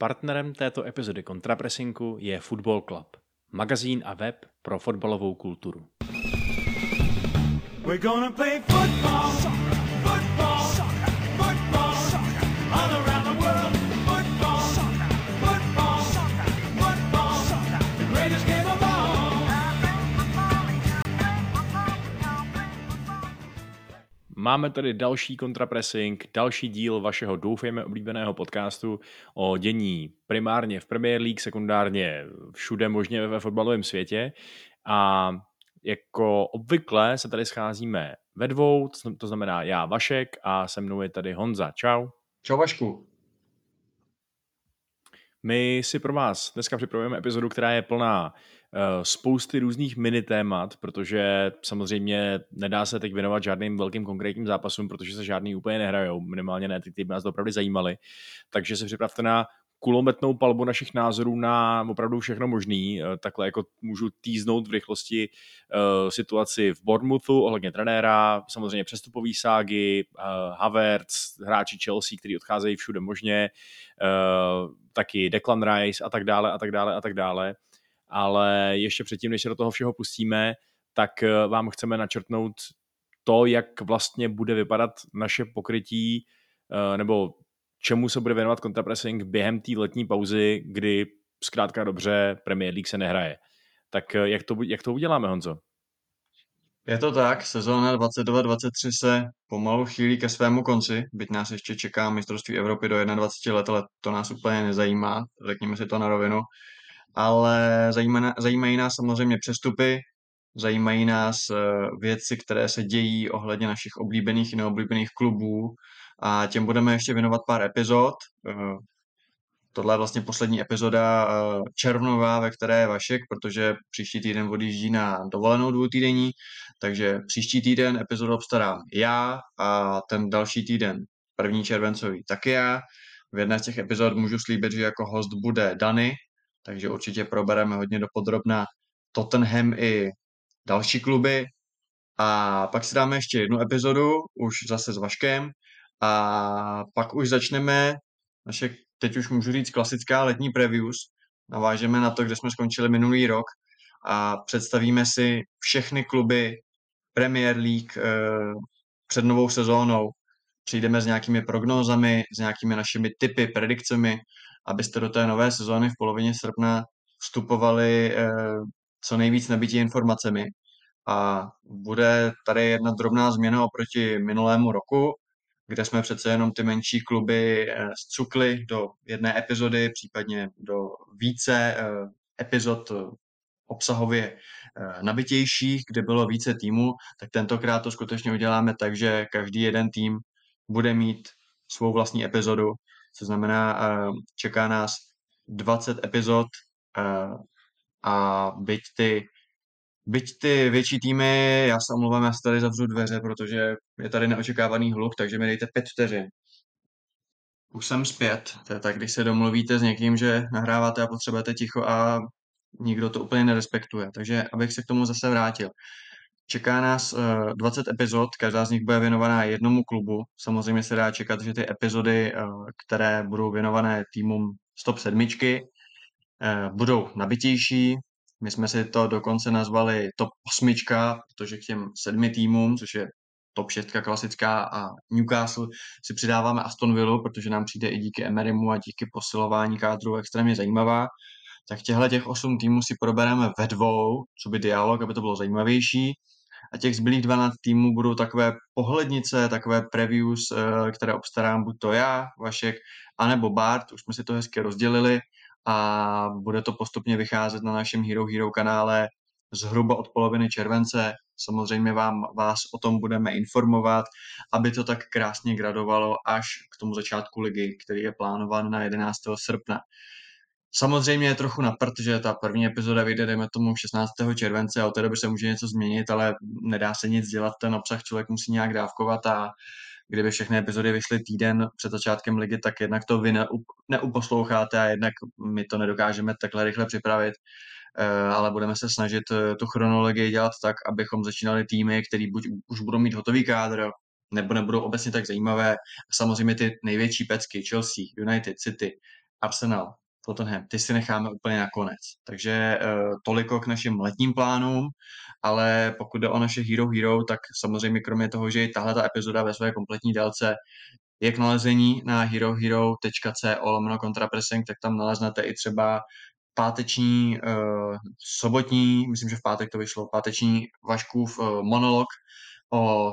Partnerem této epizody Kontrapresinku je Football Club, magazín a web pro fotbalovou kulturu. We're gonna play football, Máme tady další kontrapressing, další díl vašeho doufejme oblíbeného podcastu o dění primárně v Premier League, sekundárně všude možně ve fotbalovém světě. A jako obvykle se tady scházíme ve dvou, to znamená já Vašek a se mnou je tady Honza. Čau. Čau Vašku. My si pro vás dneska připravujeme epizodu, která je plná spousty různých mini témat, protože samozřejmě nedá se teď věnovat žádným velkým konkrétním zápasům, protože se žádný úplně nehrajou, minimálně ne ty, které by nás opravdu zajímaly. Takže se připravte na kulometnou palbu našich názorů na opravdu všechno možný. Eh, takhle jako můžu týznout v rychlosti uh, situaci v Bournemouthu ohledně trenéra, samozřejmě přestupový ságy, Havertz, hráči Chelsea, kteří odcházejí všude možně, taky Declan Rice a tak dále a tak dále a tak dále. Ale ještě předtím, než se do toho všeho pustíme, tak vám chceme načrtnout to, jak vlastně bude vypadat naše pokrytí nebo čemu se bude věnovat kontrapressing během té letní pauzy, kdy zkrátka dobře Premier League se nehraje. Tak eh, jak to, jak to uděláme, Honzo? Je to tak, sezóna 22-23 se pomalu chýlí ke svému konci, byť nás ještě čeká mistrovství Evropy do 21 let, ale to nás úplně nezajímá, řekněme si to na rovinu. Ale zajímají, zajímají nás samozřejmě přestupy, zajímají nás eh, věci, které se dějí ohledně našich oblíbených i neoblíbených klubů, a těm budeme ještě věnovat pár epizod. Eh, tohle je vlastně poslední epizoda eh, červnová, ve které je Vašek, protože příští týden odjíždí na dovolenou dvoutýdenní, takže příští týden epizodu obstarám já a ten další týden, první červencový, taky já. V jedné z těch epizod můžu slíbit, že jako host bude Dany, takže určitě probereme hodně dopodrobna Tottenham i další kluby. A pak si dáme ještě jednu epizodu, už zase s Vaškem, a pak už začneme naše, teď už můžu říct, klasická letní previews. Navážeme na to, kde jsme skončili minulý rok a představíme si všechny kluby Premier League eh, před novou sezónou. Přijdeme s nějakými prognózami, s nějakými našimi typy, predikcemi, abyste do té nové sezóny v polovině srpna vstupovali eh, co nejvíc nabití informacemi. A bude tady jedna drobná změna oproti minulému roku kde jsme přece jenom ty menší kluby zcukli eh, do jedné epizody, případně do více eh, epizod obsahově nabitějších, kde bylo více týmů, tak tentokrát to skutečně uděláme tak, že každý jeden tým bude mít svou vlastní epizodu, co znamená, čeká nás 20 epizod a byť ty Byť ty větší týmy, já se omlouvám, já se tady zavřu dveře, protože je tady neočekávaný hluk, takže mi dejte pět vteřin. Už jsem zpět. To je tak, když se domluvíte s někým, že nahráváte a potřebujete ticho a nikdo to úplně nerespektuje. Takže abych se k tomu zase vrátil. Čeká nás uh, eh, 20 epizod, každá z nich bude věnovaná jednomu klubu. Samozřejmě se dá čekat, že ty epizody, uh, které budou věnované týmům stop sedmičky, uh, budou nabitější, my jsme si to dokonce nazvali top osmička, protože k těm sedmi týmům, což je top šestka klasická a Newcastle si přidáváme Aston Villa, protože nám přijde i díky Emerymu a díky posilování kádru extrémně zajímavá. Tak těchto těch osm týmů si probereme ve dvou, co by dialog, aby to bylo zajímavější. A těch zbylých 12 týmů budou takové pohlednice, takové previews, eh, které obstarám buď to já, Vašek, anebo Bart, už jsme si to hezky rozdělili a bude to postupně vycházet na našem Hero Hero kanále zhruba od poloviny července. Samozřejmě vám, vás o tom budeme informovat, aby to tak krásně gradovalo až k tomu začátku ligy, který je plánován na 11. srpna. Samozřejmě je trochu naprt, že ta první epizoda vyjde, dejme tomu 16. července a od té doby se může něco změnit, ale nedá se nic dělat, ten obsah člověk musí nějak dávkovat a kdyby všechny epizody vyšly týden před začátkem ligy, tak jednak to vy neuposloucháte a jednak my to nedokážeme takhle rychle připravit, eh, ale budeme se snažit eh, tu chronologii dělat tak, abychom začínali týmy, který buď už budou mít hotový kádr, nebo nebudou obecně tak zajímavé. Samozřejmě ty největší pecky, Chelsea, United, City, Arsenal, Tottenham, ty si necháme úplně nakonec. Takže uh, toliko k našim letním plánům, ale pokud jde o naše Hero Hero, tak samozřejmě kromě toho, že i tahle ta epizoda ve své kompletní délce je k nalezení na herohero.co lomeno kontrapressing, tak tam naleznete i třeba páteční, uh, sobotní, myslím, že v pátek to vyšlo, páteční Vaškův uh, monolog o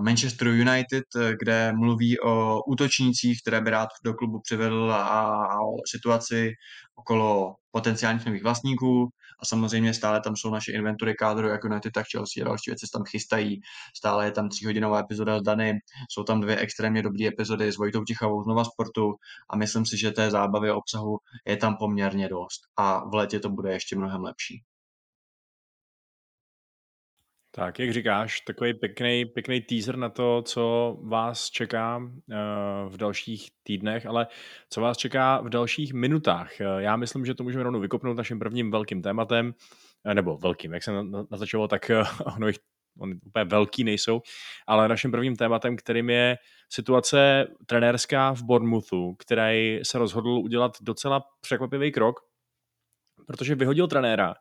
Manchester United, eh, kde mluví o útočnících, které by rád do klubu přivedl a o situaci okolo potenciálních nových vlastníků a samozřejmě stále tam jsou naše inventury kádru, jak United, tak Chelsea a další věci se tam chystají. Stále je tam tříhodinová epizoda s Dany, jsou tam dvě extrémně dobré epizody s Vojtou Tichavou z Nova Sportu a myslím si, že té zábavy a obsahu je tam poměrně dost a v létě to bude ještě mnohem lepší. Tak, jak říkáš, takový pěkný, pěkný teaser na to, co vás čeká uh, v dalších týdnech, ale co vás čeká v dalších minutách. Uh, já myslím, že to můžeme rovnou vykopnout naším prvním velkým tématem, uh, nebo velkým, jak jsem naznačoval, tak ono jich oni úplně velký nejsou, ale naším prvním tématem, kterým je situace trenérská v Bournemouthu, který se rozhodl udělat docela překvapivý krok, protože vyhodil trenéra,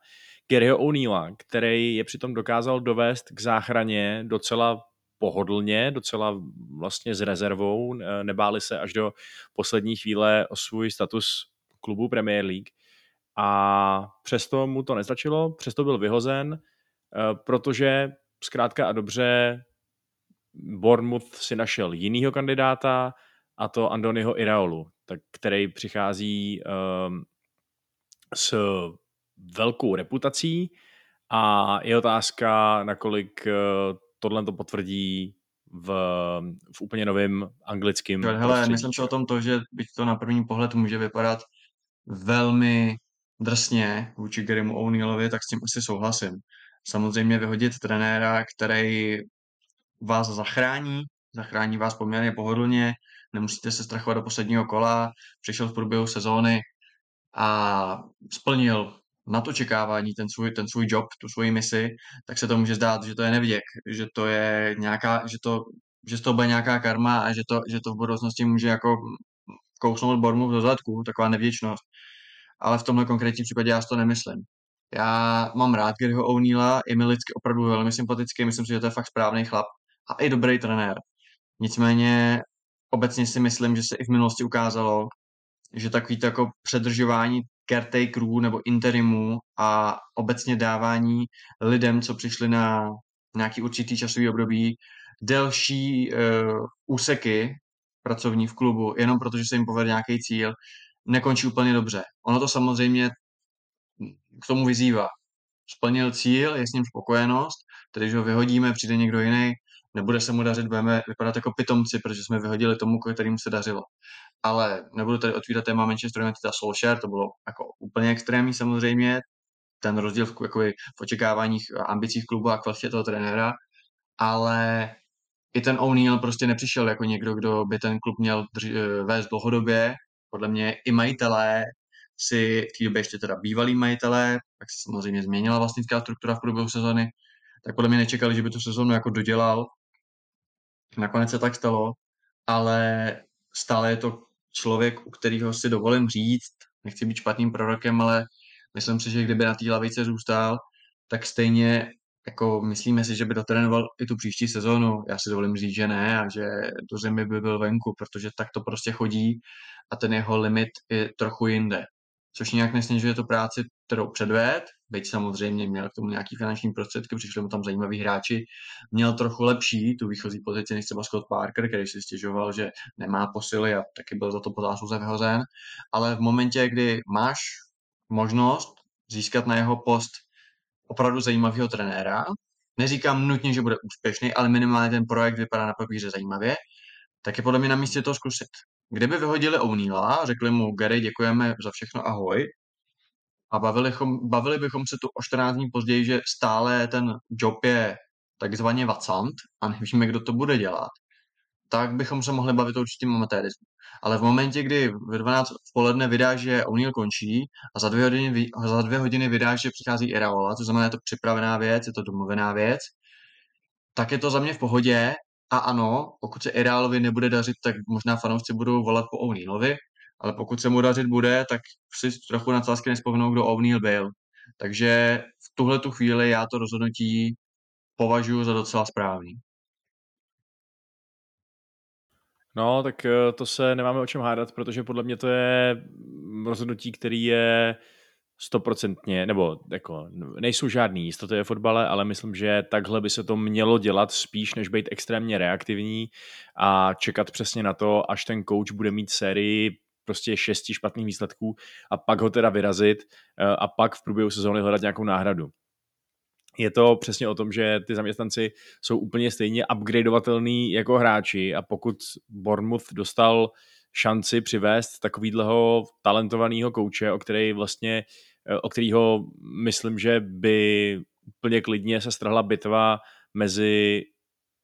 Garyho O'Neilla, který je přitom dokázal dovést k záchraně docela pohodlně, docela vlastně s rezervou, nebáli se až do poslední chvíle o svůj status klubu Premier League. A přesto mu to nestačilo, přesto byl vyhozen, eh, protože zkrátka a dobře Bournemouth si našel jinýho kandidáta a to Andonyho Iraolu, tak, který přichází um, s velkou reputací a je otázka, nakolik eh, tohle to potvrdí v, v úplně novém anglickém Hele, myslím si o tom to, že byť to na první pohled může vypadat velmi drsně vůči Garymu O'Neillovi, tak s tím asi souhlasím. Samozřejmě vyhodit trenéra, který vás zachrání, zachrání vás poměrně pohodlně, nemusíte se strachovat do posledního kola, přišel v průběhu sezóny a splnil nad očekávání ten svůj, ten svůj job, tu svoji misi, tak se to může zdát, že to je neviděk, že to je nějaká, že to, že to bude nějaká karma a že to, že to v budoucnosti může jako kousnout Bormu do zadku, taková nevděčnost. Ale v tomhle konkrétním případě já si to nemyslím. Já mám rád Garyho O'Neilla, je mi lidsky opravdu velmi sympatický, myslím si, že to je fakt správný chlap a i dobrý trenér. Nicméně obecně si myslím, že se i v minulosti ukázalo, že takový to jako předržování caretakerů nebo interimů a obecně dávání lidem, co přišli na nějaký určitý časový období, delší uh, úseky pracovní v klubu, jenom protože se jim povede nějaký cíl, nekončí úplně dobře. Ono to samozřejmě k tomu vyzývá. Splnil cíl, je s ním spokojenost, tedy že ho vyhodíme, přijde někdo jiný, nebude se mu dařit, budeme vypadat jako pitomci, protože jsme vyhodili tomu, kterým se dařilo ale nebudu tady otvírat téma Manchester United a Solskjaer, to bylo jako úplně extrémní samozřejmě, ten rozdíl v, jako v očekáváních ambicích klubu a kvalitě toho trenéra, ale i ten O'Neill prostě nepřišel jako někdo, kdo by ten klub měl drž- eh, vést dlouhodobě. Podle mě i majitelé si v té době ještě teda bývalí majitelé, tak se samozřejmě změnila vlastnická struktura v průběhu sezony, tak podle mě nečekali, že by tu sezonu jako dodělal. Nakonec se tak stalo, ale stále je to člověk, u kterého si dovolím říct, nechci být špatným prorokem, ale myslím si, že kdyby na té lavice zůstal, tak stejně jako myslíme si, že by dotrénoval i tu příští sezónu. Já si dovolím říct, že ne a že do zimy by byl venku, protože tak to prostě chodí a ten jeho limit je trochu jinde což nějak nesnižuje tu práci, kterou předved, byť samozřejmě měl k tomu nějaký finanční prostředky, přišli mu tam zajímaví hráči, měl trochu lepší tu výchozí pozici než třeba Scott Parker, který si stěžoval, že nemá posily a taky byl za to po zásluze vyhozen, ale v momentě, kdy máš možnost získat na jeho post opravdu zajímavého trenéra, neříkám nutně, že bude úspěšný, ale minimálně ten projekt vypadá na papíře zajímavě, tak je podle mě na místě to zkusit. Kdyby vyhodili O'Neilla, řekli mu, Gary, děkujeme za všechno, ahoj, a bavili, chom, bavili bychom se tu o 14 dní později, že stále ten job je takzvaně vacant a nevíme, kdo to bude dělat, tak bychom se mohli bavit o určitým amatérismu. Ale v momentě, kdy v 12 v poledne vydá, že O'Neill končí a za dvě hodiny, za dvě hodiny vydá, že přichází Iraola, to znamená, je to připravená věc, je to domluvená věc, tak je to za mě v pohodě. A ano, pokud se Irealovi nebude dařit, tak možná fanoušci budou volat po O'Neillovi, ale pokud se mu dařit bude, tak si trochu na cásky nespomnou, kdo O'Neill byl. Takže v tuhle tu chvíli já to rozhodnutí považuji za docela správný. No, tak eh, to se nemáme o čem hádat, protože podle mě to je rozhodnutí, který je stoprocentně, nebo jako nejsou žádný jistoty ve fotbale, ale myslím, že takhle by se to mělo dělat spíš, než být extrémně reaktivní a čekat přesně na to, až ten coach bude mít sérii prostě šesti špatných výsledků a pak ho teda vyrazit eh, a pak v průběhu sezóny hledat nějakou náhradu. Je to přesně o tom, že ty zaměstnanci jsou úplně stejně upgradeovatelný jako hráči a pokud Bournemouth dostal šanci přivést takovýhleho talentovaného kouče, o který vlastně, o kterýho myslím, že by úplně klidně se strhla bitva mezi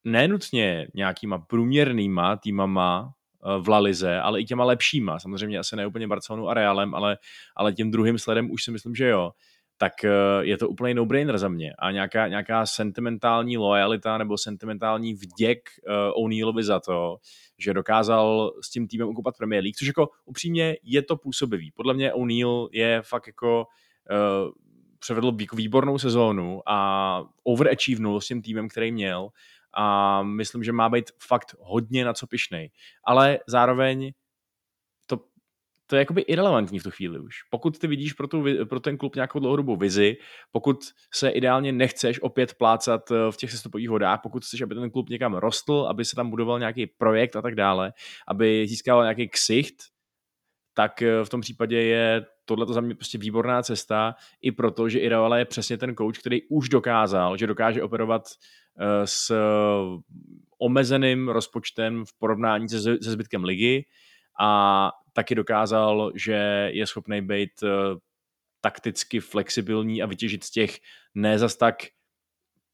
nenutně nějakýma průměrnýma týmama eh, v La Lize, ale i těma lepšíma. Samozřejmě asi ne úplně Barcelonu a Realem, ale, ale tím druhým sledem už si myslím, že jo tak eh, je to úplně no-brainer za mě. A nějaká, nějaká sentimentální lojalita nebo sentimentální vděk uh, O'Neillovi za to, že dokázal s tím týmem okupat Premier League, což jako upřímně je to působivý. Podle mě O'Neill je fakt jako uh, převedl výbornou sezónu a overachievenul s tím týmem, který měl a myslím, že má být fakt hodně na co pišnej. Ale zároveň to je jakoby irrelevantní v tu chvíli už. Pokud ty vidíš pro, tu, pro ten klub nějakou dlouhodobou vizi, pokud se ideálně nechceš opět plácat eh, v těch sestupových vodách, pokud chceš, aby ten klub někam rostl, aby se tam budoval nějaký projekt a tak dále, aby získal nějaký ksicht, tak eh, v tom případě je tohle za mě prostě výborná cesta, i proto, že Iraola je přesně ten coach, který už dokázal, že dokáže operovat eh, s omezeným rozpočtem v porovnání se, zbytkem ligy a taky dokázal, že je schopný být uh, takticky flexibilní a vytěžit z těch ne zas tak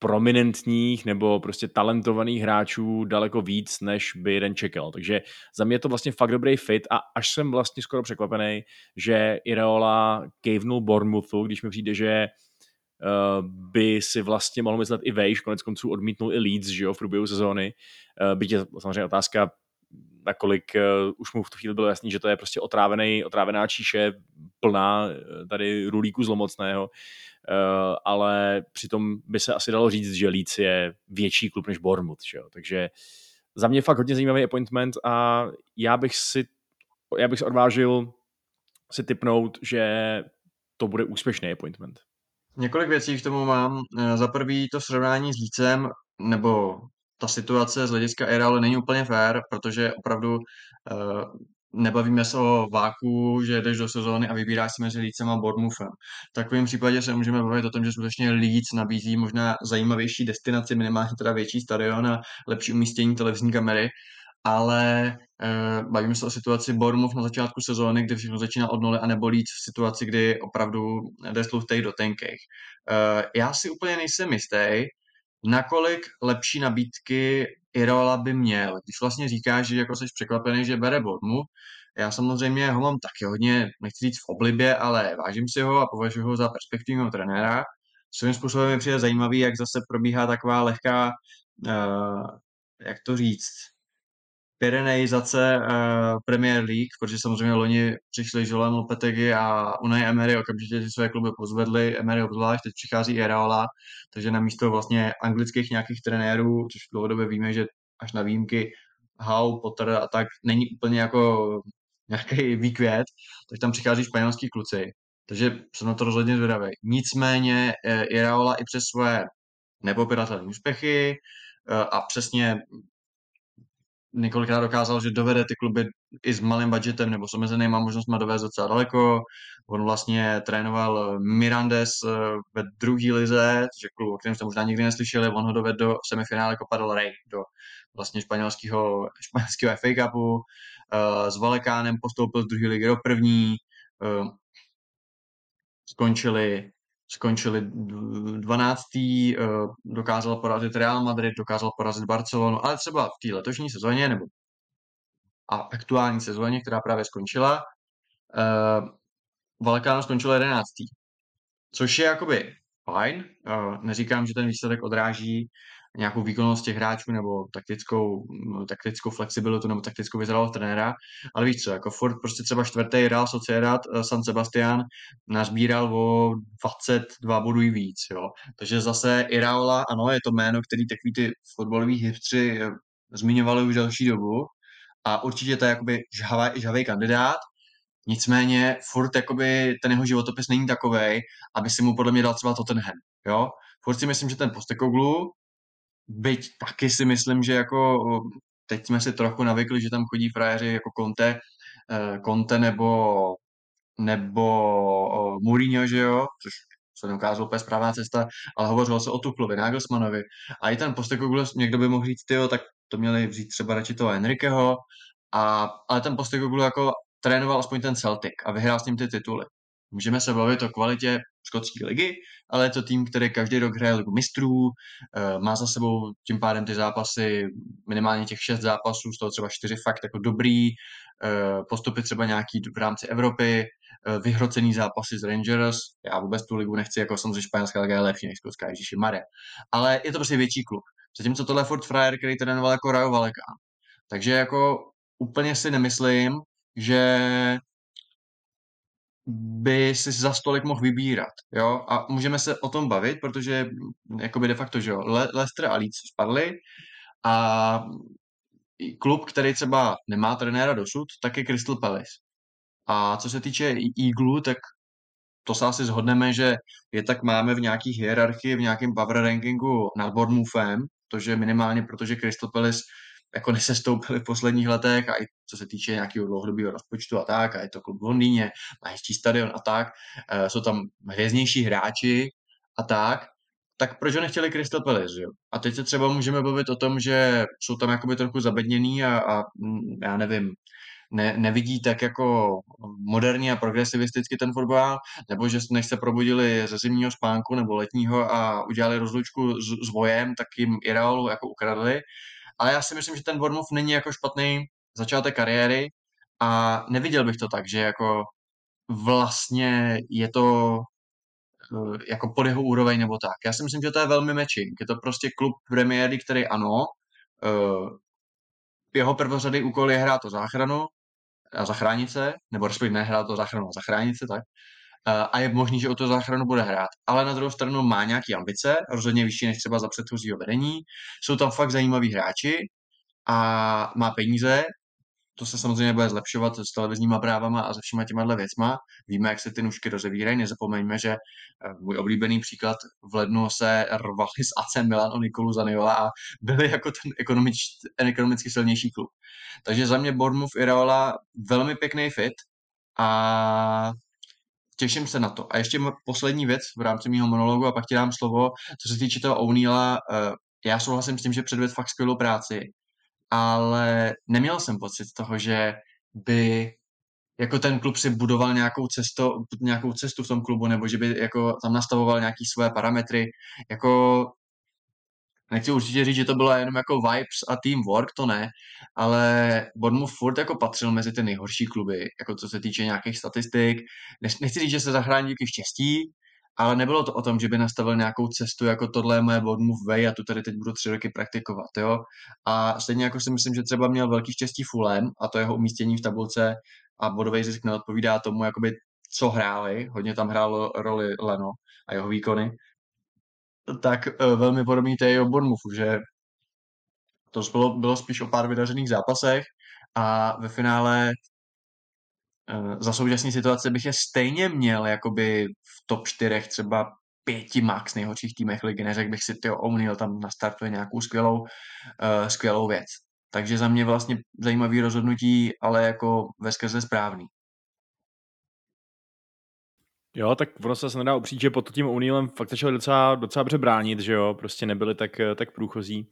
prominentních nebo prostě talentovaných hráčů daleko víc, než by jeden čekal. Takže za mě je to vlastně fakt dobrý fit a až jsem vlastně skoro překvapený, že Ireola cavenul Bournemouthu, když mi přijde, že uh, by si vlastně mohl myslet i vejš, konec konců odmítnul i Leeds, že jo, v průběhu sezóny. Uh, byť je samozřejmě otázka, nakolik uh, už mu v tu chvíli bylo jasný, že to je prostě otrávený, otrávená číše plná eh, tady rulíku zlomocného, uh, ale přitom by se asi dalo říct, že Leeds je větší klub než Bournemouth, že jo? takže za mě fakt hodně zajímavý appointment a já bych si já bych se odvážil si typnout, že to bude úspěšný appointment. Několik věcí k tomu mám. Za prvý to srovnání s Lícem, nebo ta situace z hlediska ale není úplně fair, protože opravdu uh, nebavíme se o váku, že jdeš do sezóny a vybíráš si mezi Leedsem a Bournemouthem. V takovém případě se můžeme bavit o tom, že skutečně Leeds nabízí možná zajímavější destinaci, minimálně teda větší stadion a lepší umístění televizní kamery, ale uh, bavíme se o situaci Bournemouth na začátku sezóny, kdy všechno začíná od nuly, anebo Leeds v situaci, kdy opravdu jde do tenkých. Uh, já si úplně nejsem jistý, nakolik lepší nabídky Irola by měl. Když vlastně říkáš, že jako jsi překvapený, že bere Bournemouth, já samozřejmě ho mám taky hodně, nechci říct v oblibě, ale vážím si ho a považuji ho za perspektivního trenéra. Svým způsobem mi přijde zajímavý, jak zase probíhá taková lehká, uh, jak to říct, Pyreneizace uh, Premier League, protože samozřejmě loni přišli Jolan Lopetegui a Unai Emery okamžitě ty své kluby pozvedli, Emery obzvlášť, teď přichází Iraola, takže na místo vlastně anglických nějakých trenérů, což dlouhodobě víme, že až na výjimky Howe, Potter a tak není úplně jako nějaký výkvět, tak tam přichází španělský kluci. Takže jsem na to rozhodně zvědavý. Nicméně eh, Iraola i přes své nepopiratelné úspěchy eh, a přesně několikrát dokázal, že dovede ty kluby i s malým budgetem nebo s omezenýma možnostmi dovést docela daleko. On vlastně trénoval Mirandes eh, ve druhé lize, je klub, o kterém jste možná nikdy neslyšeli, on ho dovedl do semifinále Copa del Rey, do vlastně španělského, španělského FA Cupu. Eh, s Valekánem postoupil z druhé ligy do první, eh, skončili skončili 12. Eh, dokázal porazit Real Madrid, dokázal porazit Barcelonu, ale třeba v té letošní sezóně nebo a aktuální sezóně, která právě skončila, uh, Valkano skončil 11. Což je jakoby fajn, uh, neříkám, že ten výsledek odráží nějakou výkonnost těch hráčů nebo taktickou, taktickou flexibilitu nebo taktickou vyzralost trenéra, ale víš co, jako Ford prostě třeba čtvrtý Real Sociedad eh, San Sebastian nazbíral o 22 bodů i víc, jo. Takže zase Iraola, ano, je to jméno, který takový ty fotbaloví hipstři eh, zmiňovali už další dobu a určitě to je jakoby žhavý, žhavý kandidát, Nicméně furt jakoby ten jeho životopis není takový, aby si mu podle mě dal třeba Tottenham, jo. Furt si myslím, že ten Postekoglu, byť taky si myslím, že jako teď jsme si trochu navykli, že tam chodí frajeři jako Conte, eh, Conte nebo nebo Mourinho, že jo, což se neukázalo úplně správná cesta, ale hovořilo se o Tuchlovi, Nagelsmanovi a i ten Postekoglu, někdo by mohl říct, tyjo, tak to měli vzít třeba radši toho Enriqueho, a, ale ten Postekoglu jako trénoval aspoň ten Celtic a vyhrál s ním ty tituly. Můžeme se bavit o kvalitě skotské ligy, ale je to tým, který každý rok hraje ligu mistrů, eh, má za sebou tím pádem ty zápasy, minimálně těch šest zápasů, z toho třeba čtyři fakt jako dobrý, eh, postupy třeba nějaký v rámci Evropy, eh, vyhrocený zápasy z Rangers. Já vůbec tu ligu nechci, jako samozřejmě španělská liga je lepší než skotská, Ježíši Mare. Ale je to prostě větší klub. Zatímco tohle Ford Fryer, který trénoval jako Rayo Vallecano. Takže jako úplně si nemyslím, že by si za stolik mohl vybírat, jo, a můžeme se o tom bavit, protože jakoby de facto, že jo, Le- Leicester a Leeds spadli a klub, který třeba nemá trenéra dosud, tak je Crystal Palace. A co se týče Eagle, tak to se asi zhodneme, že je tak máme v nějakých hierarchii, v nějakém power rankingu nad Bournemouthem, protože minimálně protože Crystal Palace jako nesestoupili v posledních letech a i co se týče nějakého dlouhodobého rozpočtu a tak, a je to klub v Londýně, má hezčí stadion a tak, e, jsou tam hvězdnější hráči a tak, tak proč ho nechtěli Crystal Palace, jo? A teď se třeba můžeme bavit o tom, že jsou tam jakoby trochu zabedněný a, a mm, já nevím, ne, nevidí tak jako moderní a progresivisticky ten fotbal, nebo že než se probudili ze zimního spánku nebo letního a udělali rozlučku s, s vojem, tak jim Iraolu jako ukradli ale já si myslím, že ten Bournemouth není jako špatný začátek kariéry a neviděl bych to tak, že jako vlastně je to eh, jako pod jeho úroveň nebo tak. Já si myslím, že to je velmi matching. Je to prostě klub League, který ano, eh, jeho prvořadý úkol je hrát to záchranu a zachránit se, nebo respektive nehrát to záchranu a zachránit se, tak. Eh, a je možný, že o to záchranu bude hrát. Ale na druhou stranu má nějaké ambice, rozhodně vyšší než třeba za předchozího vedení. Jsou tam fakt zajímaví hráči a má peníze, to se samozřejmě bude zlepšovat s televizníma právama a se všema těma věcma. Víme, jak se ty nůžky rozevírají. Nezapomeňme, že eh, můj oblíbený příklad v lednu se rvali s AC Milan o Nikolu Zaniola a byli jako ten ekonomič, ekonomicky silnější klub. Takže za mě Bournemouth Iraola velmi pěkný fit a těším se na to. A ještě poslední věc v rámci mého monologu a pak ti dám slovo. Co se týče toho O'Neilla, eh, já souhlasím s tím, že předved fakt skvělou práci, ale neměl jsem pocit toho, že by jako ten klub si budoval nějakou, cestu, nějakou cestu v tom klubu, nebo že by jako tam nastavoval nějaký své parametry. Jako nechci určitě říct, že to bylo jenom jako vibes a teamwork, to ne, ale Bournemouth furt jako patřil mezi ty nejhorší kluby, jako co se týče nějakých statistik. Nechci říct, že se zachrání díky štěstí, ale nebylo to o tom, že by nastavil nějakou cestu, jako tohle je moje Bournemouth way a tu tady teď budu tři roky praktikovat, jo. A stejně jako si myslím, že třeba měl velký štěstí Fulham a to jeho umístění v tabulce a bodový zisk neodpovídá tomu, jakoby co hráli, hodně tam hrálo roli Leno a jeho výkony, tak uh, velmi podobný té o Bournemouthu, že to bylo, bylo spíš o pár vydařených zápasech a ve finále uh, za současné situace bych je stejně měl jakoby v top 4 třeba pěti max nejhorších týmech ligy. Neřekl bych si, tyjo, O'Neill tam nastartuje nějakou skvělou, uh, skvělou věc. Takže za mě vlastně zajímavý rozhodnutí, ale jako ve skrze správný. Jo, tak ono se nedá upřít, že pod tím O'Neillem fakt začali docela, docela dobře bránit, že jo, prostě nebyli tak, tak průchozí,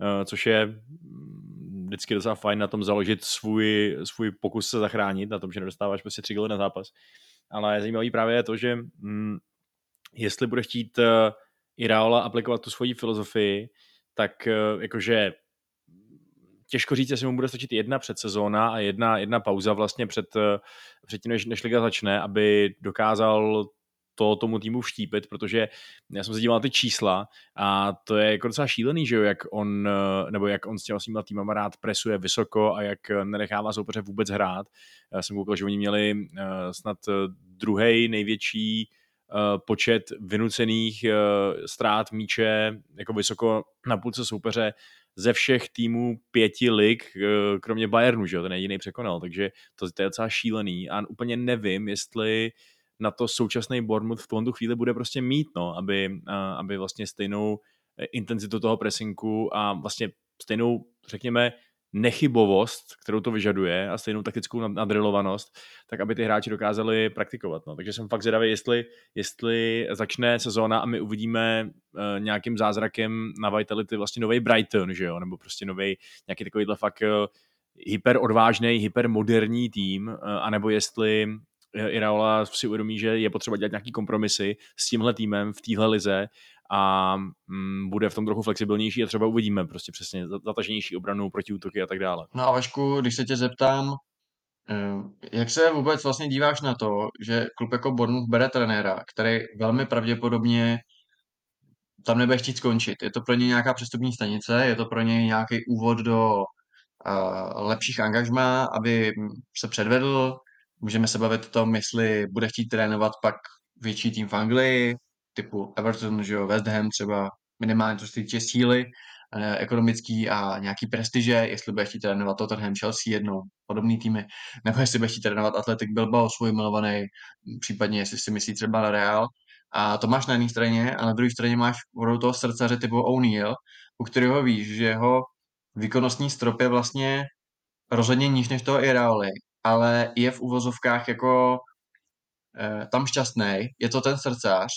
uh, což je mm, vždycky docela fajn na tom založit svůj, svůj pokus se zachránit, na tom, že nedostáváš prostě tři goly na zápas. Ale zajímavý právě je to, že mm, jestli bude chtít uh, Iraola aplikovat tu svoji filozofii, tak jakože těžko říct, jestli mu bude stačit jedna předsezóna a jedna, jedna pauza vlastně před, před tím, než, než liga začne, aby dokázal to tomu týmu vštípit, protože já jsem se díval na ty čísla a to je jako docela šílený, že jo, jak on, nebo jak on s těma svýma týmama rád presuje vysoko a jak nenechává soupeře vůbec hrát. Já jsem koukal, že oni měli snad druhý největší počet vynucených ztrát míče jako vysoko na půlce soupeře ze všech týmů pěti lig, eh, kromě Bayernu, že jo, ten jediný překonal, takže to, to je docela šílený. A úplně nevím, jestli na to současný Bournemouth v tuhle chvíli bude prostě mít, no, aby, aby vlastně stejnou eh, intenzitu toho presinku a vlastně stejnou, řekněme, nechybovost, kterou to vyžaduje a stejnou taktickou nadrilovanost, tak aby ty hráči dokázali praktikovat. No. Takže jsem fakt zvědavý, jestli, jestli začne sezóna a my uvidíme uh, nějakým zázrakem na Vitality vlastně nový Brighton, že jo? nebo prostě nový nějaký takovýhle fakt uh, hyper odvážný, hyper moderní tým, uh, anebo jestli Iraola si uvědomí, že je potřeba dělat nějaký kompromisy s tímhle týmem v téhle lize a mm, bude v tom trochu flexibilnější a třeba uvidíme prostě přesně zataženější obranu proti útoky a tak dále. No a Vašku, když se tě zeptám, eh, jak se vůbec vlastně díváš na to, že klub jako Bournemouth bere trenéra, který velmi pravděpodobně tam nebude chtít skončit. Je to pro ně nějaká přestupní stanice, je to pro ně nějaký úvod do uh, lepších angažmá, aby se předvedl. Můžeme se bavit o tom, jestli bude chtít trénovat pak větší tým v Anglii, typu Everton, že jo, West Ham třeba minimálně to se týče síly eh, ekonomický a nějaký prestiže, jestli bude chtít trénovat Tottenham, Chelsea jednou, podobný týmy, nebo jestli bude chtít trénovat Athletic Bilbao, svůj milovaný, případně jestli si myslí třeba na Real. A to máš na jedné straně a na druhé straně máš v toho srdcaře typu O'Neill, u kterého víš, že jeho výkonnostní strop je vlastně rozhodně níž než toho Iraoli, ale je v uvozovkách jako e, tam šťastný, je to ten srdcař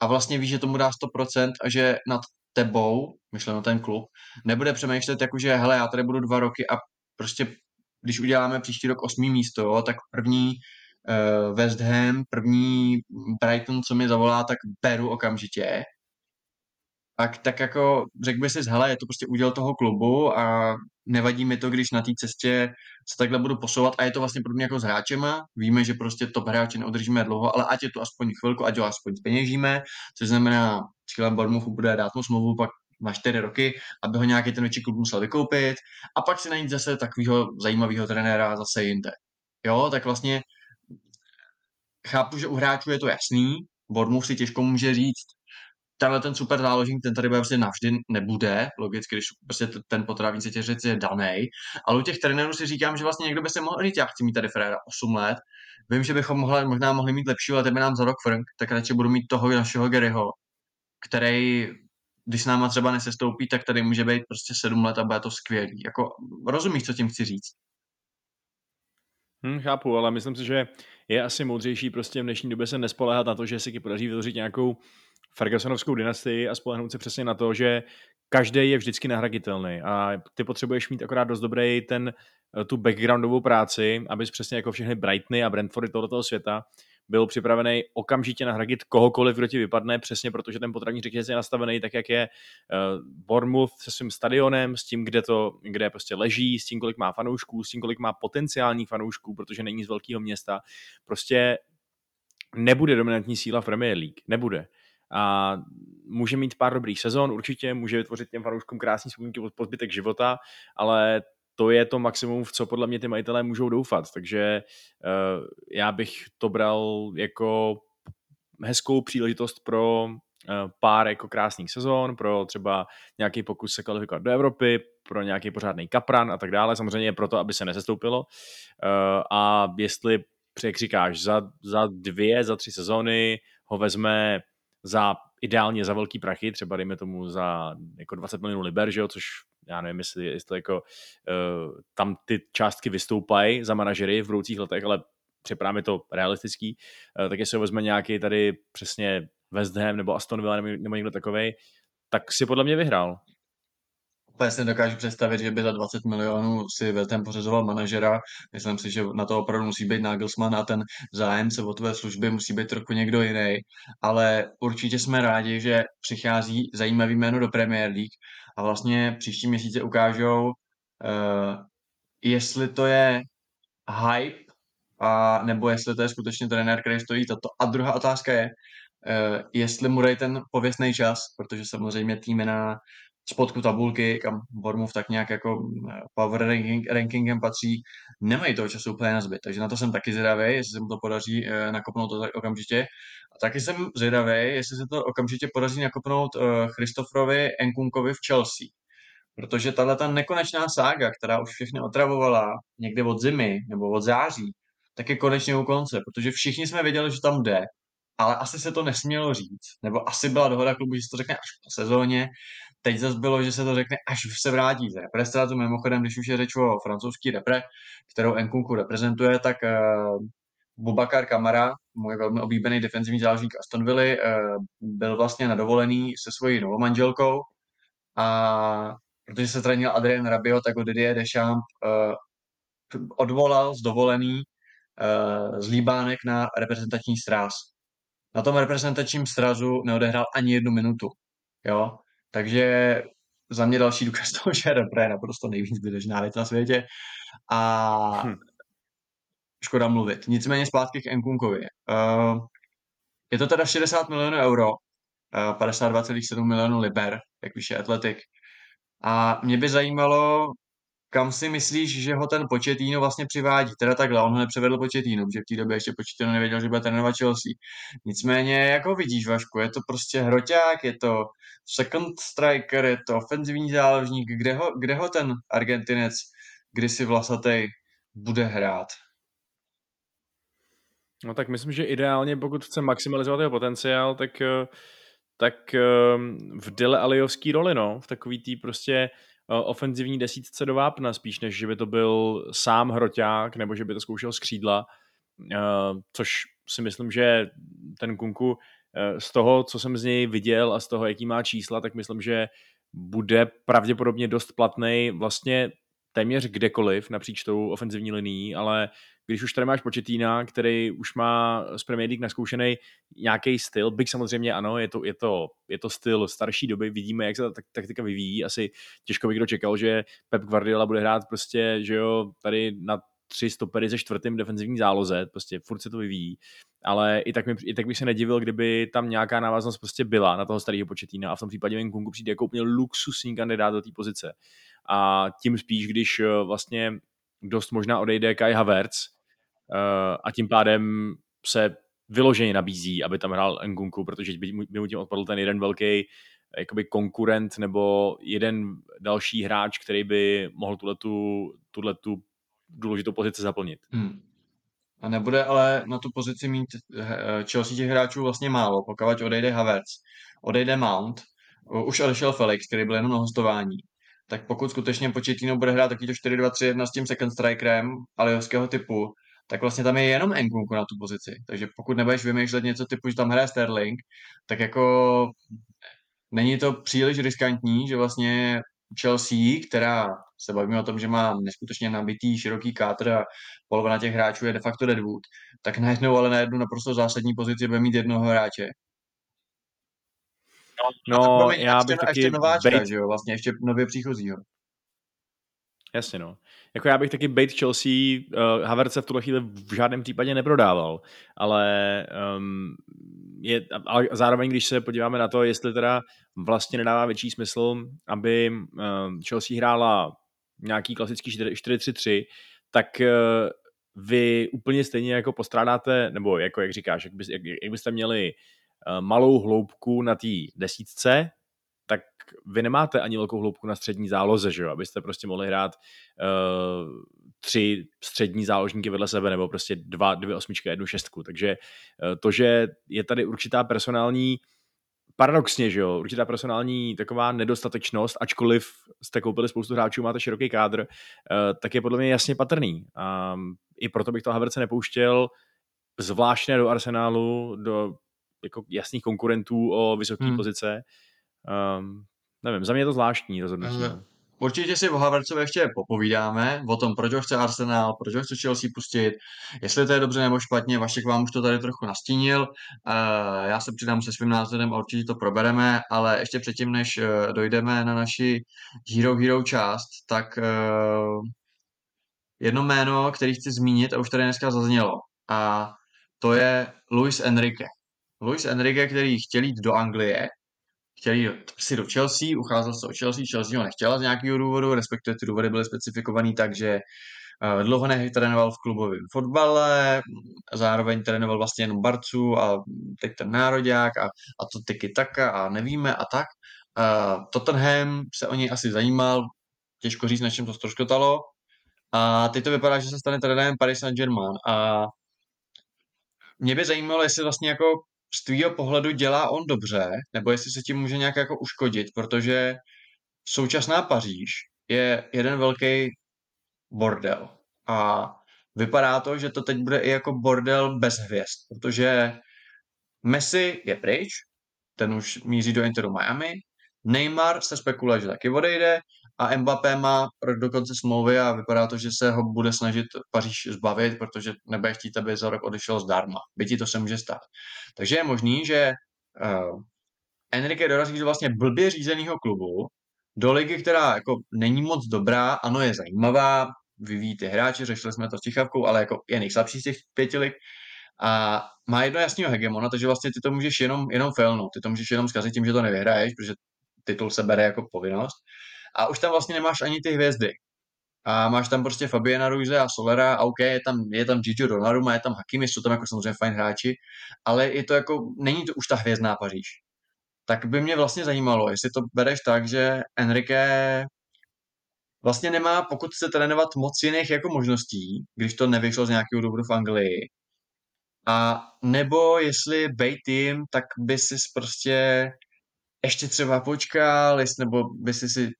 a vlastně ví, že tomu dá 100% a že nad tebou, myšleno ten klub, nebude přemýšlet jako, že hele, já tady budu dva roky a prostě když uděláme příští rok osmý místo, tak první uh, West Ham, první Brighton, co mi zavolá, tak beru okamžitě tak, tak jako řekl by si, hele, je to prostě úděl toho klubu a nevadí mi to, když na té cestě se takhle budu posouvat a je to vlastně podobně jako s hráčema. Víme, že prostě top hráče neudržíme dlouho, ale ať je to aspoň chvilku, ať ho aspoň peněžíme, což znamená, cílem Bournemouthu bude dát mu smlouvu pak na čtyři roky, aby ho nějaký ten větší klub musel vykoupit a pak si najít zase takového zajímavého trenéra zase jinde. Jo, tak vlastně chápu, že u hráčů je to jasný, Bournemouth si těžko může říct, tenhle ten super záložník, ten tady bude prostě navždy nebude, logicky, když prostě ten potravní řetězec je daný. Ale u těch trenérů si říkám, že vlastně někdo by se mohl říct, já chci mít tady Freda 8 let, vím, že bychom mohli, možná mohli mít lepší, ale tebe nám za rok Frank, tak radši budu mít toho našeho Garyho, který když s náma třeba nesestoupí, tak tady může být prostě sedm let a bude to skvělý. Jako, rozumíš, co tím chci říct? Hmm, chápu, ale myslím si, že je asi moudřejší prostě v dnešní době se nespoléhat na to, že si ti podaří vytvořit nějakou Fergusonovskou dynastii a spolehnout se přesně na to, že každý je vždycky nahraditelný a ty potřebuješ mít akorát dost dobrý ten, eh, tu backgroundovou práci, abys přesně jako všechny Brightony a Brentfordy tohoto světa byl připravený okamžitě nahradit kohokoliv, kdo ti vypadne, přesně protože ten potravní řetězec je nastavený tak, jak je uh, Bournemouth se svým stadionem, s tím, kde to kde prostě leží, s tím, kolik má fanoušků, s tím, kolik má potenciálních fanoušků, protože není z velkého města. Prostě nebude dominantní síla v Premier League. Nebude a může mít pár dobrých sezon, určitě může vytvořit těm fanouškům krásný vzpomínky od pozbytek života, ale to je to maximum, v co podle mě ty majitelé můžou doufat. Takže uh, já bych to bral jako hezkou příležitost pro uh, pár jako krásných sezon, pro třeba nějaký pokus se kvalifikovat do Evropy, pro nějaký pořádný kapran a tak dále. Samozřejmě proto, aby se nesestoupilo. Uh, a jestli, jak říkáš, za, za dvě, za tři sezóny ho vezme za ideálně za velký prachy, třeba dejme tomu za jako 20 milionů liber, že jo, což já nevím, jestli, jestli jako, uh, tam ty částky vystoupají za manažery v budoucích letech, ale připadá mi to realistický, uh, tak jestli vezme nějaký tady přesně West Ham nebo Aston Villa nebo, nebo někdo takovej, tak si podle mě vyhrál úplně si nedokážu představit, že by za 20 milionů si Veltem pořizoval manažera. Myslím si, že na to opravdu musí být Nagelsmann a ten zájemce o tvé služby musí být trochu někdo jiný. Ale určitě jsme rádi, že přichází zajímavý jméno do Premier League a vlastně příští měsíce ukážou, uh, jestli to je hype a nebo jestli to je skutečně trenér, který stojí toto. A druhá otázka je, uh, jestli mu dají ten pověstný čas, protože samozřejmě týmy na spodku tabulky, kam Bournemouth tak nějak jako eh, power ranking, rankingem patří, nemají toho času úplně na zbyt. Takže na to jsem taky zvědavý, jestli se mu to podaří uh, nakopnout to tak okamžitě. A taky jsem zvědavý, jestli se to okamžitě podaří nakopnout uh, Christopherovi Enkunkovi v Chelsea. Protože tahle ta nekonečná sága, která už všechny otravovala někde od zimy nebo od září, tak je konečně u konce, protože všichni jsme věděli, že tam jde, ale asi se to nesmělo říct, nebo asi byla dohoda klubu, že se to řekne až po sezóně. Teď zase bylo, že se to řekne, až se vrátí z represtrátu. Mimochodem, když už je řeč o francouzský repre, kterou Nkunku reprezentuje, tak uh, Bubakar Kamara, můj velmi oblíbený defenzivní záložník Aston Villa, uh, byl vlastně na dovolený se svojí novou manželkou a protože se zranil Adrian Rabiot, tak ho Didier Deschamps uh, odvolal z dovolený uh, z Líbánek na reprezentační stráz. Na tom reprezentačním strazu neodehrál ani jednu minutu. Jo? Takže za mě další důkaz toho, že repre je naprosto nejvíc zbytečná věc na světě. A hm. škoda mluvit. Nicméně zpátky k Nkunkovi. Uh, je to teda 60 milionů euro, uh, 52,7 milionů liber, jak píše Athletic. A mě by zajímalo, kam si myslíš, že ho ten Početíno vlastně přivádí? Teda takhle, on ho nepřevedl Početíno, protože v té době ještě Početíno nevěděl, že bude trénovat Chelsea. Nicméně, jak ho vidíš, Vašku, je to prostě hroťák, je to second striker, je to ofenzivní záložník, kde ho, kde ho ten Argentinec kdysi vlasatej bude hrát? No tak myslím, že ideálně, pokud chce maximalizovat jeho potenciál, tak, eh, tak eh, v Dele Aliovský roli, no, v takový tý prostě ofenzivní desítce do vápna, spíš než že by to byl sám hroťák, nebo že by to zkoušel z křídla, což si myslím, že ten Kunku z toho, co jsem z něj viděl a z toho, jaký má čísla, tak myslím, že bude pravděpodobně dost platný vlastně téměř kdekoliv napříč tou ofenzivní linií, ale když už tady máš Početína, který už má z Premier League naskoušený nějaký styl, byť samozřejmě ano, je to, je, to, je to styl starší doby, vidíme, jak se ta taktika vyvíjí, asi těžko by kdo čekal, že Pep Guardiola bude hrát prostě, že jo, tady na tři stopery ze čtvrtým defenzivní záloze, prostě furt se to vyvíjí, ale i tak, mi, i tak bych se nedivil, kdyby tam nějaká návaznost prostě byla na toho starého početína a v tom případě Nkunku přijde jako úplně luxusní kandidát do té pozice. A tím spíš, když eh, vlastně dost možná odejde Kai Havertz, Eh, a tím pádem se vyloženě nabízí, aby tam hrál Ngunku, protože by mu tím odpadl ten jeden velký jakoby konkurent nebo jeden další hráč, který by mohl tuhle tu důležitou pozici zaplnit. Hmm. A nebude ale na tu pozici mít eh, Chelsea těch hráčů vlastně málo, pokud odejde Havertz, odejde Mount, už odešel Felix, který byl jenom na hostování. Tak pokud skutečně Početino bude hrát taky to 4-2-3-1 s tím second strikerem aliovského typu, tak vlastně tam je jenom Nkunku na tu pozici. Takže pokud nebudeš vymýšlet něco typu, že tam hraje Sterling, tak jako není to příliš riskantní, že vlastně Chelsea, která se bavíme o tom, že má neskutečně nabitý široký kátr a polovina těch hráčů je de facto Deadwood, tak najednou ale na jednu naprosto zásadní pozici bude mít jednoho hráče. No, no já bych ještě, taky... Ještě nováčka, bejt... že jo, vlastně ještě nově příchozího. Jasně, no. Jako já bych taky bait Chelsea, uh, Havertz se v tuhle chvíli v žádném případě neprodával, ale um, je, ale zároveň, když se podíváme na to, jestli teda vlastně nedává větší smysl, aby um, Chelsea hrála nějaký klasický 4-3-3, tak uh, vy úplně stejně jako postrádáte, nebo jako jak říkáš, jak, bys, jak, jak byste měli uh, malou hloubku na té desítce, vy nemáte ani velkou hloubku na střední záloze, že jo? abyste prostě mohli hrát uh, tři střední záložníky vedle sebe, nebo prostě dva, dvě osmičky a jednu šestku. Takže uh, to, že je tady určitá personální paradoxně, že jo, určitá personální taková nedostatečnost, ačkoliv jste koupili spoustu hráčů, máte široký kádr, uh, tak je podle mě jasně patrný. A I proto bych to Haverce nepouštěl zvláštně do Arsenálu, do jako jasných konkurentů o vysoké hmm. pozice, Um, nevím, za mě je to zvláštní rozhodnutí. No. Určitě si o Havertzovi ještě popovídáme, o tom, proč ho chce Arsenal, proč ho chce Chelsea pustit, jestli to je dobře nebo špatně, Vašek vám už to tady trochu nastínil, uh, já se přidám se svým názorem a určitě to probereme, ale ještě předtím, než uh, dojdeme na naši Hero Hero část, tak uh, jedno jméno, který chci zmínit a už tady dneska zaznělo. A to je Luis Enrique. Luis Enrique, který chtěl jít do Anglie, chtěl jít si do Chelsea, ucházel se o Chelsea, Chelsea ho nechtěla z nějakého důvodu, respektive ty důvody byly specifikovaný tak, že eh, dlouho netrénoval v klubovém fotbale, zároveň trénoval vlastně jenom Barcu a teď ten nároďák a, a to tyky taka a nevíme a tak. Uh, Tottenham se o něj asi zajímal, těžko říct, na čem to stroskotalo. A teď to vypadá, že se stane trenérem Paris Saint-Germain. A mě by zajímalo, jestli vlastně jako z tvýho pohledu dělá on dobře, nebo jestli se tím může nějak jako uškodit, protože současná Paříž je jeden velký bordel. A vypadá to, že to teď bude i jako bordel bez hvězd, protože Messi je pryč, ten už míří do Interu Miami, Neymar se spekuluje, že taky odejde a Mbappé má do konce smlouvy a vypadá to, že se ho bude snažit Paříž zbavit, protože nebude chtít, aby za rok odešel zdarma. Bytí to se může stát. Takže je možný, že uh, Enrique dorazí do vlastně blbě řízeného klubu, do ligy, která jako není moc dobrá, ano, je zajímavá, vyvíjí ty hráči, řešili jsme to s Tichavkou, ale jako je nejslabší z těch pěti lig a má jedno jasného hegemona, takže vlastně ty to můžeš jenom, jenom failnout, ty to můžeš jenom zkazit tím, že to nevyhraješ, protože titul se bere jako povinnost. A už tam vlastně nemáš ani ty hvězdy. A máš tam prostě Fabiana Ruize a Solera a OK, je tam, je tam Gigi Donnarumma, je tam Hakimi, jsou tam jako samozřejmě fajn hráči, ale je to jako, není to už ta hvězdná Paříž. Tak by mě vlastně zajímalo, jestli to bereš tak, že Enrique vlastně nemá, pokud chce trénovat moc jiných jako možností, když to nevyšlo z nějakého důvodu v Anglii, a nebo jestli bej tým, tak by si prostě ještě třeba počkal, nebo by si si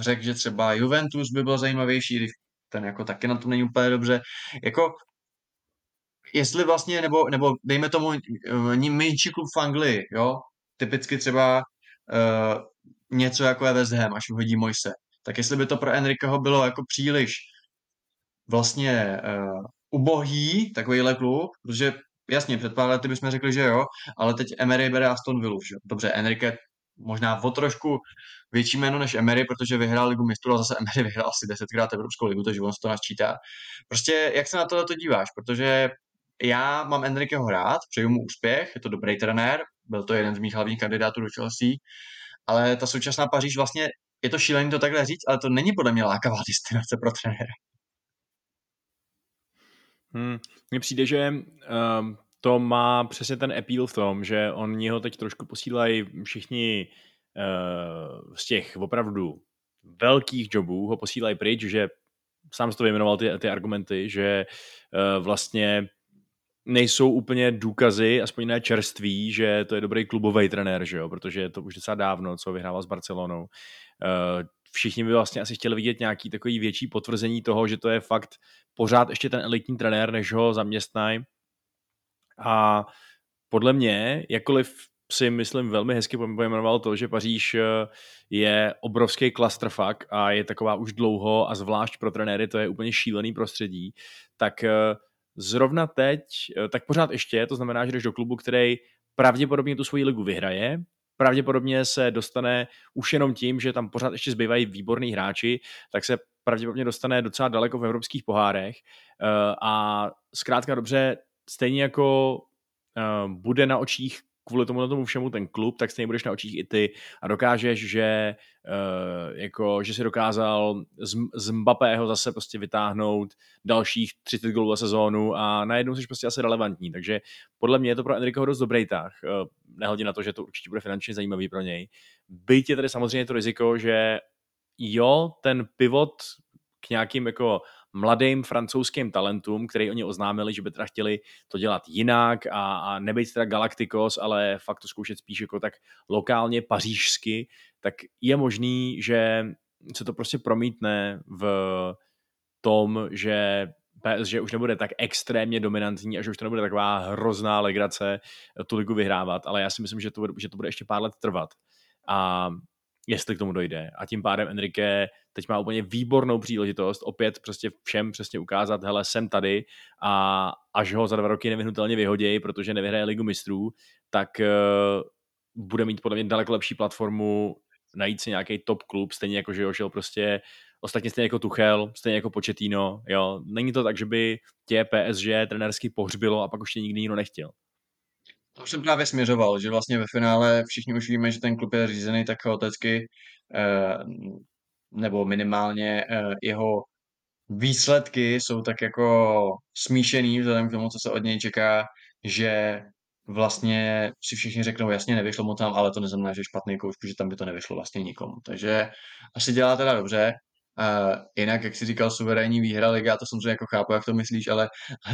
řekl, že třeba Juventus by byl zajímavější, když ten jako taky na tom není úplně dobře. Jako, jestli vlastně, nebo, nebo dejme tomu uh, menší klub v Anglii, jo, typicky třeba uh, něco jako je West Ham, až uhodí Mojse, tak jestli by to pro Enriqueho bylo jako příliš vlastně uh, ubohý takovýhle klub, protože jasně, před pár lety bychom řekli, že jo, ale teď Emery bere Aston Villa, že? Dobře, Enrique možná o trošku větší jméno než Emery, protože vyhrál ligu mistrů a zase Emery vyhrál asi desetkrát Evropskou ligu, takže on se to načítá. Prostě jak se na tohle to díváš? Protože já mám Enriqueho rád, přeju mu úspěch, je to dobrý trenér, byl to jeden z mých hlavních kandidátů do Chelsea, ale ta současná Paříž vlastně, je to šílený to takhle říct, ale to není podle mě lákavá destinace pro trenéra. Hmm, mně přijde, že um, to má přesně ten appeal v tom, že oni ho teď trošku posílají všichni uh, z těch opravdu velkých jobů, ho posílají pryč, že sám jsi to vyjmenoval ty, ty argumenty, že uh, vlastně nejsou úplně důkazy, aspoň ne čerství, že to je dobrý klubový trenér, že jo? protože je to už docela dávno, co vyhrával s Barcelonou. Uh, všichni by vlastně asi chtěli vidět nějaký takový větší potvrzení toho, že to je fakt pořád ještě ten elitní trenér, než ho zaměstnají. A podle mě, jakkoliv si myslím velmi hezky pojmenoval to, že Paříž eh, je obrovský clusterfuck a je taková už dlouho a zvlášť pro trenéry to je úplně šílený prostředí, tak eh, zrovna teď, eh, tak pořád ještě, to znamená, že jdeš do klubu, který pravděpodobně tu svoji ligu vyhraje, pravděpodobně se dostane už jenom tím, že tam pořád ještě zbývají výborní hráči, tak se pravděpodobně dostane docela daleko v evropských pohárech a zkrátka dobře, stejně jako bude na očích kvůli tomu na tomu všemu ten klub, tak stejně budeš na očích i ty a dokážeš, že, uh, jako, že si dokázal z, z Mbappého zase prostě vytáhnout dalších 30 gólů za sezónu a najednou jsi prostě asi relevantní, takže podle mě je to pro Enriqueho dost dobrý tah, uh, nehledě na to, že to určitě bude finančně zajímavý pro něj. Byť je tady samozřejmě to riziko, že jo, ten pivot k nějakým jako mladým francouzským talentům, který oni oznámili, že by teda chtěli to dělat jinak a, a nebejt teda Galacticos, ale fakt to zkoušet spíš jako tak lokálně pařížsky, tak je možný, že se to prostě promítne v tom, že PSG už nebude tak extrémně dominantní a že už to nebude taková hrozná legrace tu ligu vyhrávat, ale já si myslím, že to, bude, že to bude ještě pár let trvat. A jestli k tomu dojde. A tím pádem Enrique teď má úplně výbornou příležitost opět prostě všem přesně ukázat, hele, jsem tady a až ho za dva roky nevyhnutelně vyhodějí, protože nevyhraje ligu mistrů, tak uh, bude mít podle mě daleko lepší platformu najít si nějaký top klub, stejně jako, že ho šel prostě ostatně stejně jako Tuchel, stejně jako Početino, jo. Není to tak, že by tě PSG trenersky pohřbilo a pak už tě nikdy nikdo nechtěl. To jsem právě směřoval, že vlastně ve finále všichni už víme, že ten klub je řízený tak chaoticky, eh, nebo minimálně eh, jeho výsledky jsou tak jako smíšený vzhledem k tomu, co se od něj čeká, že vlastně si všichni řeknou, jasně, nevyšlo mu tam, ale to neznamená, že špatný kouč, protože tam by to nevyšlo vlastně nikomu. Takže asi dělá teda dobře. Uh, jinak, jak jsi říkal, suverénní výhra liga, to samozřejmě jako chápu, jak to myslíš, ale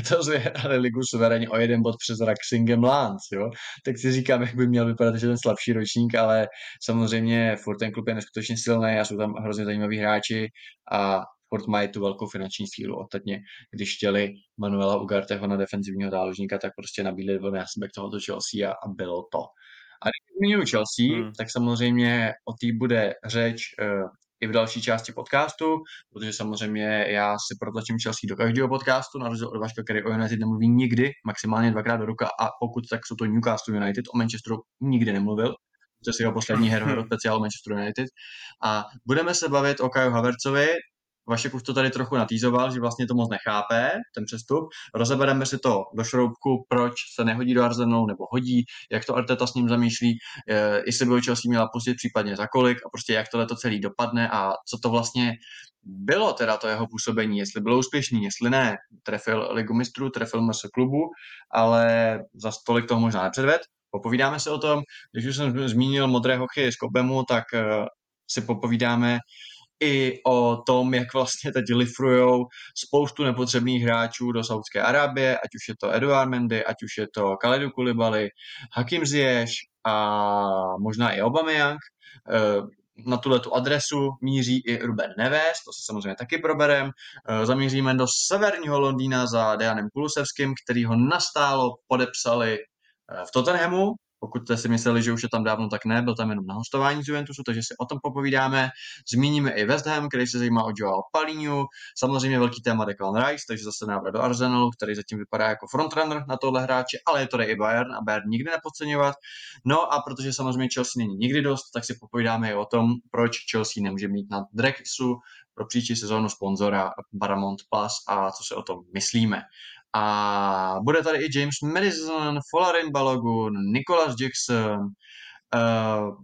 to vyhrali ligu suverénně o jeden bod přes Raxingem Lance, jo? Tak si říkám, jak by měl vypadat že ten slabší ročník, ale samozřejmě furt ten klub je neskutečně silný a jsou tam hrozně zajímaví hráči a furt mají tu velkou finanční sílu. Ostatně, když chtěli Manuela Ugarteho na defenzivního záložníka, tak prostě nabídli dvojnásobek tohoto Chelsea a, a bylo to. A když zmiňuji Chelsea, hmm. tak samozřejmě o té bude řeč uh, i v další části podcastu, protože samozřejmě já si protlačím Chelsea do každého podcastu, na rozdíl od Vaška, který o United nemluví nikdy, maximálně dvakrát do roka a pokud tak jsou to Newcastle United, o Manchesteru nikdy nemluvil, to je jeho poslední hero speciál Manchester United. A budeme se bavit o Kaju Havercovi, Vašek už to tady trochu natýzoval, že vlastně to moc nechápe, ten přestup. Rozebereme si to do šroubku, proč se nehodí do Arsenalu nebo hodí, jak to Arteta s ním zamýšlí, jestli by Chelsea měla pustit případně za kolik a prostě jak tohle to celý dopadne a co to vlastně bylo teda to jeho působení, jestli bylo úspěšný, jestli ne. Trefil ligu mistrů, trefil MS klubu, ale za stolik toho možná nepředved. Popovídáme se o tom, když už jsem zmínil modré hochy z Kobemu, tak uh, si popovídáme i o tom, jak vlastně teď lifrujou spoustu nepotřebných hráčů do Saudské Arábie, ať už je to Eduard Mendy, ať už je to Kalidu Kulibali, Hakim Ziyech a možná i Aubameyang. Eh, na tuhle tu adresu míří i Ruben Neves, to se samozřejmě taky proberem. Eh, zamíříme do severního Londýna za Dejanem Kulusevským, který ho nastálo podepsali eh, v Tottenhamu, pokud jste si mysleli, že už je tam dávno, tak ne, byl tam jenom na hostování z Juventusu, takže si o tom popovídáme. Zmíníme i West Ham, který se zajímá o Joao Palinu, samozřejmě velký téma Declan Rice, takže zase návrat do Arsenalu, který zatím vypadá jako frontrunner na tohle hráče, ale je to i Bayern a Bayern nikdy nepodceňovat. No a protože samozřejmě Chelsea není nikdy dost, tak si popovídáme i o tom, proč Chelsea nemůže mít na Drexu pro příští sezónu sponzora Paramount Plus a co si o tom myslíme. A bude tady i James Madison, Folarin Balogun, Nicholas Jackson. Uh,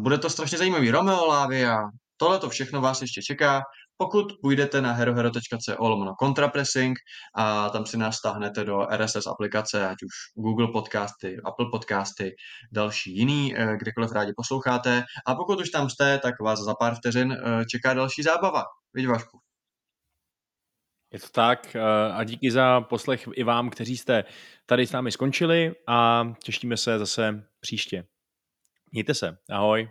bude to strašně zajímavý. Romeo Lavia. Tohle to všechno vás ještě čeká. Pokud půjdete na herohero.co lomeno contrapressing a tam si nás stáhnete do RSS aplikace, ať už Google podcasty, Apple podcasty, další jiný, eh, kdekoliv rádi posloucháte. A pokud už tam jste, tak vás za pár vteřin eh, čeká další zábava. Vidíš, Vašku. Je to tak a díky za poslech i vám, kteří jste tady s námi skončili a těšíme se zase příště. Mějte se. Ahoj.